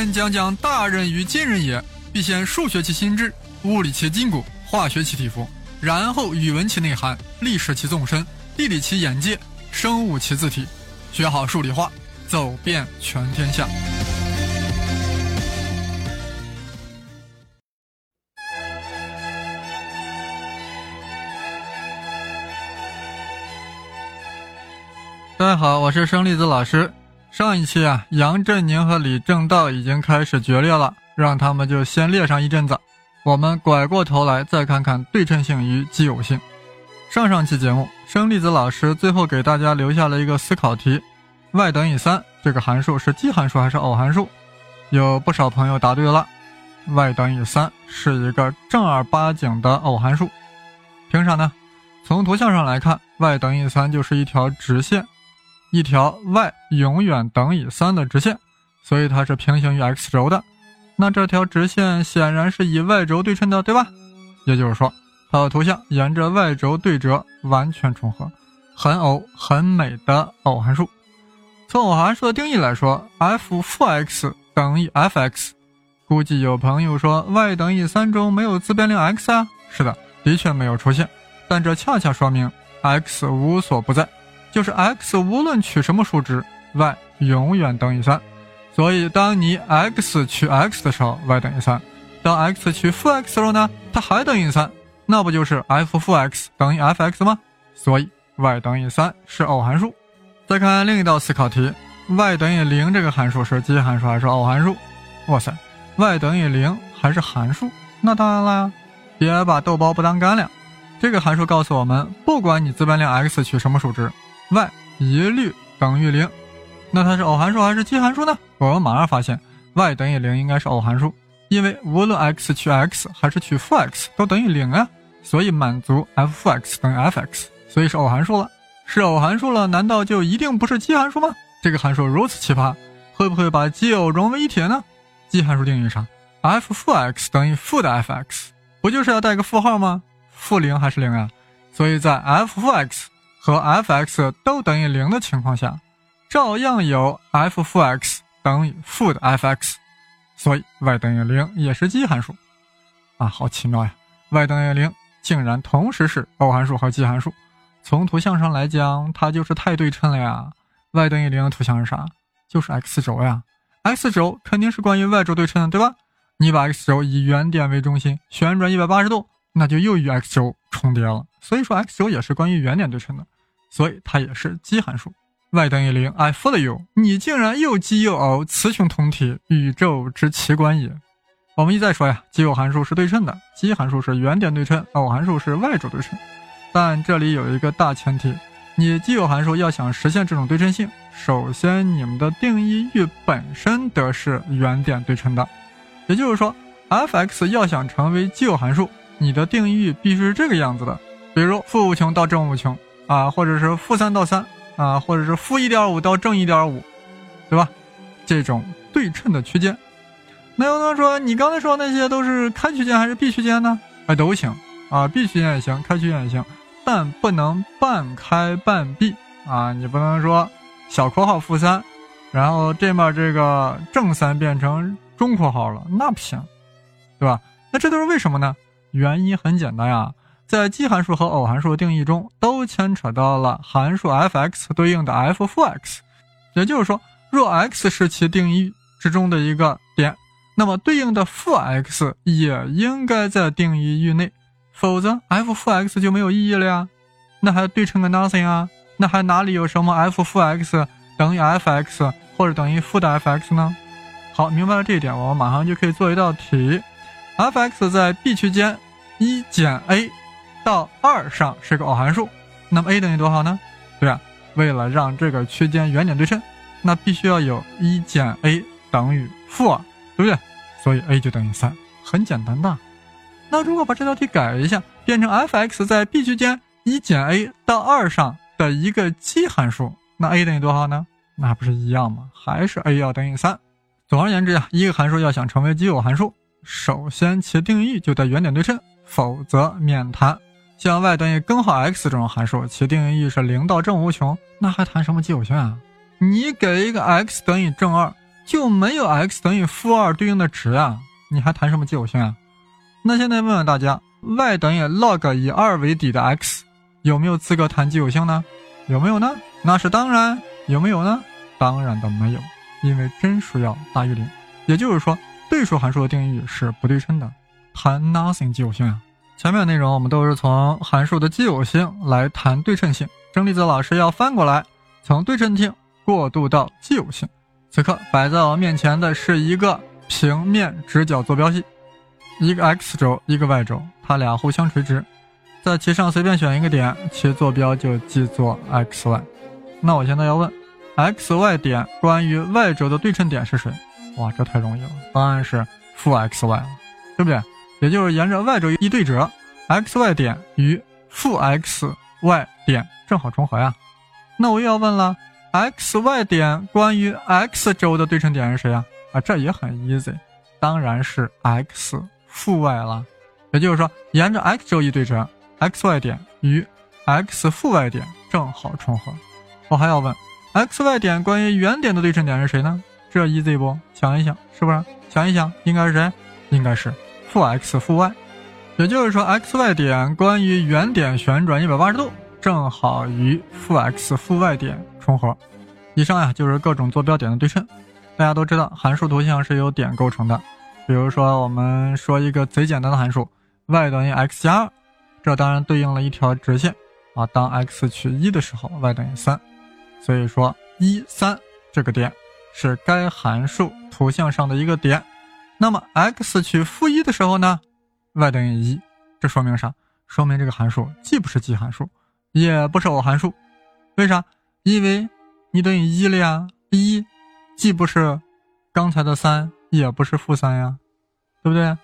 先讲讲大人与今人也，必先数学其心智，物理其筋骨，化学其体肤，然后语文其内涵，历史其纵深，地理其眼界，生物其字体，学好数理化，走遍全天下。大家好，我是生粒子老师。上一期啊，杨振宁和李政道已经开始决裂了，让他们就先裂上一阵子。我们拐过头来再看看对称性与奇偶性。上上期节目，生粒子老师最后给大家留下了一个思考题：y 等于三这个函数是奇函数还是偶函数？有不少朋友答对了，y 等于三是一个正儿八经的偶函数。凭啥呢？从图像上来看，y 等于三就是一条直线。一条 y 永远等于三的直线，所以它是平行于 x 轴的。那这条直线显然是以 y 轴对称的，对吧？也就是说，它的图像沿着 y 轴对折，完全重合，很偶很美的偶函数。从偶函数的定义来说，f 负 x 等于 f(x)。估计有朋友说，y 等于三中没有自变量 x 啊？是的，的确没有出现，但这恰恰说明 x 无所不在。就是 x 无论取什么数值，y 永远等于三。所以当你 x 取 x 的时候，y 等于三；当 x 取负 x 的时候呢，它还等于三。那不就是 f 负 x 等于 f(x) 吗？所以 y 等于三是偶函数。再看另一道思考题：y 等于零这个函数是奇函数还是偶函数？哇塞，y 等于零还是函数？那当然啦，别把豆包不当干粮。这个函数告诉我们，不管你自变量 x 取什么数值。Y 一律等于零，那它是偶函数还是奇函数呢？我们马上发现，y 等于零应该是偶函数，因为无论 x 取 x 还是取负 x 都等于零啊，所以满足 f 负 x 等于 f(x)，所以是偶函数了。是偶函数了，难道就一定不是奇函数吗？这个函数如此奇葩，会不会把奇偶融为一体呢？奇函数定义上，f 负 x 等于负的 f(x)，不就是要带个负号吗？负零还是零啊？所以在 f 负 x。和 f(x) 都等于零的情况下，照样有 f 负 x 等于负的 f(x)，所以 y 等于零也是奇函数啊，好奇妙呀！y 等于零竟然同时是偶函数和奇函数，从图像上来讲，它就是太对称了呀。y 等于零的图像是啥？就是 x 轴呀，x 轴肯定是关于 y 轴对称的，对吧？你把 x 轴以原点为中心旋转一百八十度，那就又与 x 轴重叠了。所以说，x 轴也是关于原点对称的，所以它也是奇函数。y 等于零，I fool you。你竟然又奇又偶，雌雄同体，宇宙之奇观也。我们一再说呀，奇偶函数是对称的，奇函数是原点对称，偶函数是 y 轴对称。但这里有一个大前提，你奇偶函数要想实现这种对称性，首先你们的定义域本身得是原点对称的。也就是说，f(x) 要想成为奇偶函数，你的定义必须是这个样子的。比如负无穷到正无穷啊，或者是负三到三啊，或者是负一点五到正一点五，对吧？这种对称的区间。那有人说，你刚才说那些都是开区间还是闭区间呢？哎，都行啊，闭区间也行，开区间也行，但不能半开半闭啊。你不能说小括号负三，然后这面这个正三变成中括号了，那不行，对吧？那这都是为什么呢？原因很简单呀。在奇函数和偶函数的定义中，都牵扯到了函数 f(x) 对应的 f 负 x，也就是说，若 x 是其定义之中的一个点，那么对应的负 x 也应该在定义域内，否则 f 负 x 就没有意义了呀。那还对称个 nothing 啊？那还哪里有什么 f 负 x 等于 f(x) 或者等于负的 f(x) 呢？好，明白了这一点，我们马上就可以做一道题：f(x) 在 B 区间一减 a。到二上是个偶函数，那么 a 等于多少呢？对啊，为了让这个区间原点对称，那必须要有一减 a 等于负二，对不对？所以 a 就等于三，很简单的。那如果把这道题改一下，变成 f(x) 在 B 区间一减 a 到二上的一个奇函数，那 a 等于多少呢？那不是一样吗？还是 a 要等于三。总而言之呀，一个函数要想成为奇偶函数，首先其定义就得原点对称，否则免谈。像 y 等于根号 x 这种函数，其定义是零到正无穷，那还谈什么奇偶性啊？你给一个 x 等于正二，就没有 x 等于负二对应的值啊，你还谈什么奇偶性啊？那现在问问大家，y 等于 log 以二为底的 x 有没有资格谈奇偶性呢？有没有呢？那是当然。有没有呢？当然的没有，因为真数要大于零。也就是说，对数函数的定义是不对称的，谈 nothing 奇偶性啊。前面的内容我们都是从函数的奇偶性来谈对称性，郑立泽老师要翻过来，从对称性过渡到奇偶性。此刻摆在我面前的是一个平面直角坐标系，一个 x 轴，一个 y 轴，它俩互相垂直，在其上随便选一个点，其坐标就记作 x y。那我现在要问。x y 点关于 y 轴的对称点是谁？哇，这太容易了，答案是负 x y 了，对不对？也就是沿着 y 轴一对折，x y 点与负 x y 点正好重合呀。那我又要问了，x y 点关于 x 轴的对称点是谁呀？啊，这也很 easy，当然是 x 负 y 了。也就是说，沿着 x 轴一对折，x y 点与 x 负 y 点正好重合。我还要问。x y 点关于原点的对称点是谁呢？这 easy 不？想一想，是不是？想一想，应该是谁？应该是负 x 负 y。也就是说，x y 点关于原点旋转一百八十度，正好与负 x 负 y 点重合。以上呀，就是各种坐标点的对称。大家都知道，函数图像是由点构成的。比如说，我们说一个贼简单的函数，y 等于 x 加二，这当然对应了一条直线啊。当 x 取一的时候，y 等于三。所以说，一三这个点是该函数图像上的一个点。那么 x 取负一的时候呢，y 等于一，这说明啥？说明这个函数既不是奇函数，也不是偶函数。为啥？因为你等于一了呀，一既不是刚才的三，也不是负三呀，对不对？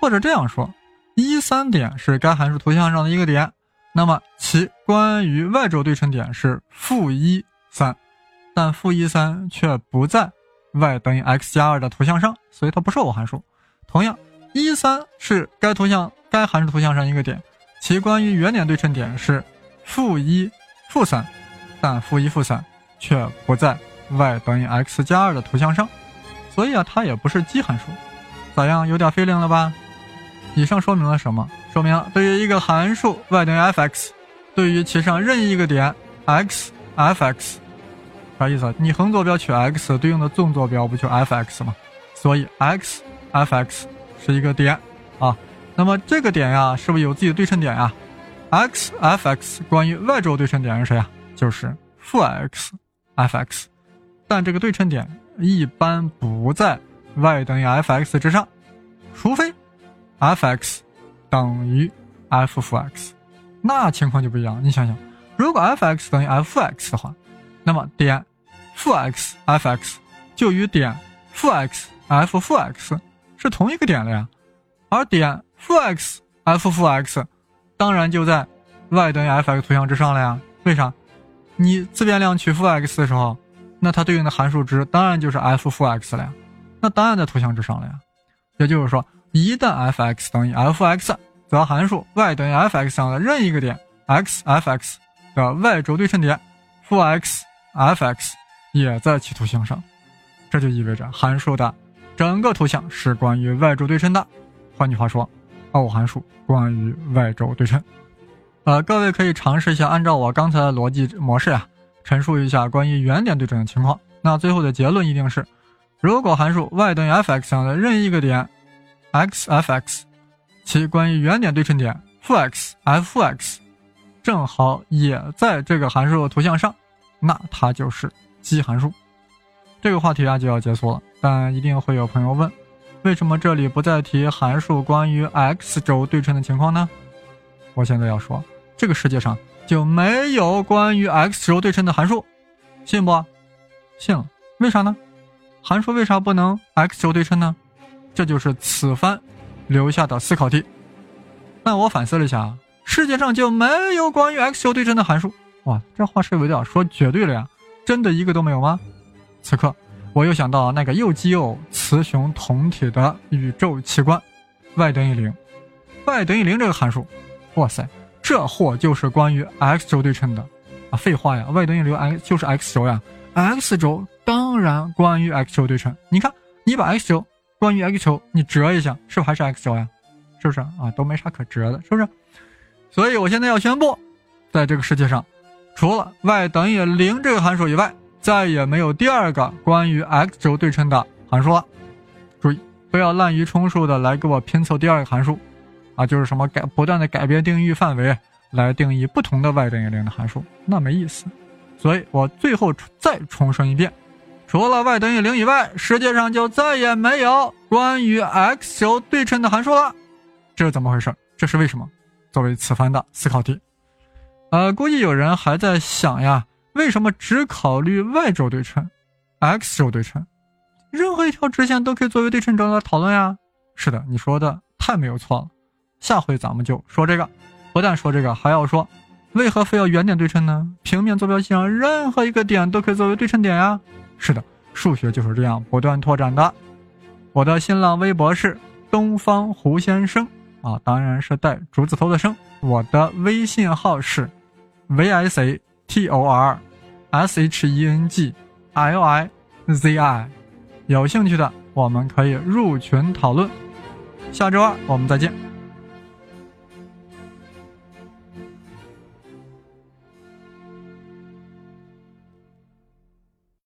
或者这样说，一三点是该函数图像上的一个点，那么其关于 y 轴对称点是负一。三，但负一三却不在 y 等于 x 加二的图像上，所以它不是偶函数。同样，一三是该图像该函数图像上一个点，其关于原点对称点是负一负三，但负一负三却不在 y 等于 x 加二的图像上，所以啊，它也不是奇函数。咋样，有点 feeling 了吧？以上说明了什么？说明对于一个函数 y 等于 f(x)，对于其上任意一个点 x(f(x)。啥意思？你横坐标取 x 对应的纵坐标不就 f(x) 吗？所以 x(f(x) 是一个点啊。那么这个点呀，是不是有自己的对称点呀？x(f(x) 关于 y 轴对称点是谁呀？就是负 x(f(x)。但这个对称点一般不在 y 等于 f(x) 之上，除非 f(x) 等于 f 负 x，那情况就不一样。你想想，如果 f(x) 等于 f 负 x 的话。那么点负 x f x 就与点负 x f 负 x 是同一个点了呀，而点负 x f 负 x 当然就在 y 等于 f x 图像之上了呀。为啥？你自变量取负 x 的时候，那它对应的函数值当然就是 f 负 x 了呀，那当然在图像之上了呀。也就是说，一旦 f x 等于 f x，则函数 y 等于 f x 上的任意一个点 x f x 的 y 轴对称点负 x。F(x) 也在其图像上，这就意味着函数的整个图像是关于 y 轴对称的。换句话说，偶函数关于 y 轴对称。呃，各位可以尝试一下，按照我刚才的逻辑模式呀，陈述一下关于原点对称的情况。那最后的结论一定是：如果函数 y 等于 f(x) 上的任意一个点 x f(x)，其关于原点对称点负 x f 负 x，正好也在这个函数图像上。那它就是奇函数，这个话题啊就要结束了。但一定会有朋友问，为什么这里不再提函数关于 x 轴对称的情况呢？我现在要说，这个世界上就没有关于 x 轴对称的函数，信不？信了。为啥呢？函数为啥不能 x 轴对称呢？这就是此番留下的思考题。那我反思了一下，世界上就没有关于 x 轴对称的函数。哇，这话是不是有点说绝对了呀？真的一个都没有吗？此刻我又想到那个又奇又雌雄同体的宇宙奇观，y 等于零，y 等于零这个函数，哇塞，这货就是关于 x 轴对称的啊！废话呀，y 等于零 x 就是 x 轴呀 x 轴当然关于 x 轴对称。你看，你把 x 轴关于 x 轴你折一下，是不是还是 x 轴呀？是不是啊？都没啥可折的，是不是？所以我现在要宣布，在这个世界上，除了 y 等于零这个函数以外，再也没有第二个关于 x 轴对称的函数了。注意，不要滥竽充数的来给我拼凑第二个函数，啊，就是什么改不断的改变定义域范围。来定义不同的 y 等于零的函数，那没意思。所以我最后再重申一遍，除了 y 等于零以外，世界上就再也没有关于 x 轴对称的函数了。这是怎么回事？这是为什么？作为此番的思考题。呃，估计有人还在想呀，为什么只考虑 y 轴对称，x 轴对称？任何一条直线都可以作为对称轴来讨论呀。是的，你说的太没有错了。下回咱们就说这个。不但说这个，还要说，为何非要圆点对称呢？平面坐标系上任何一个点都可以作为对称点呀。是的，数学就是这样不断拓展的。我的新浪微博是东方胡先生啊，当然是带竹子头的生。我的微信号是 v s a t o r s h e n g l i z i，有兴趣的我们可以入群讨论。下周二我们再见。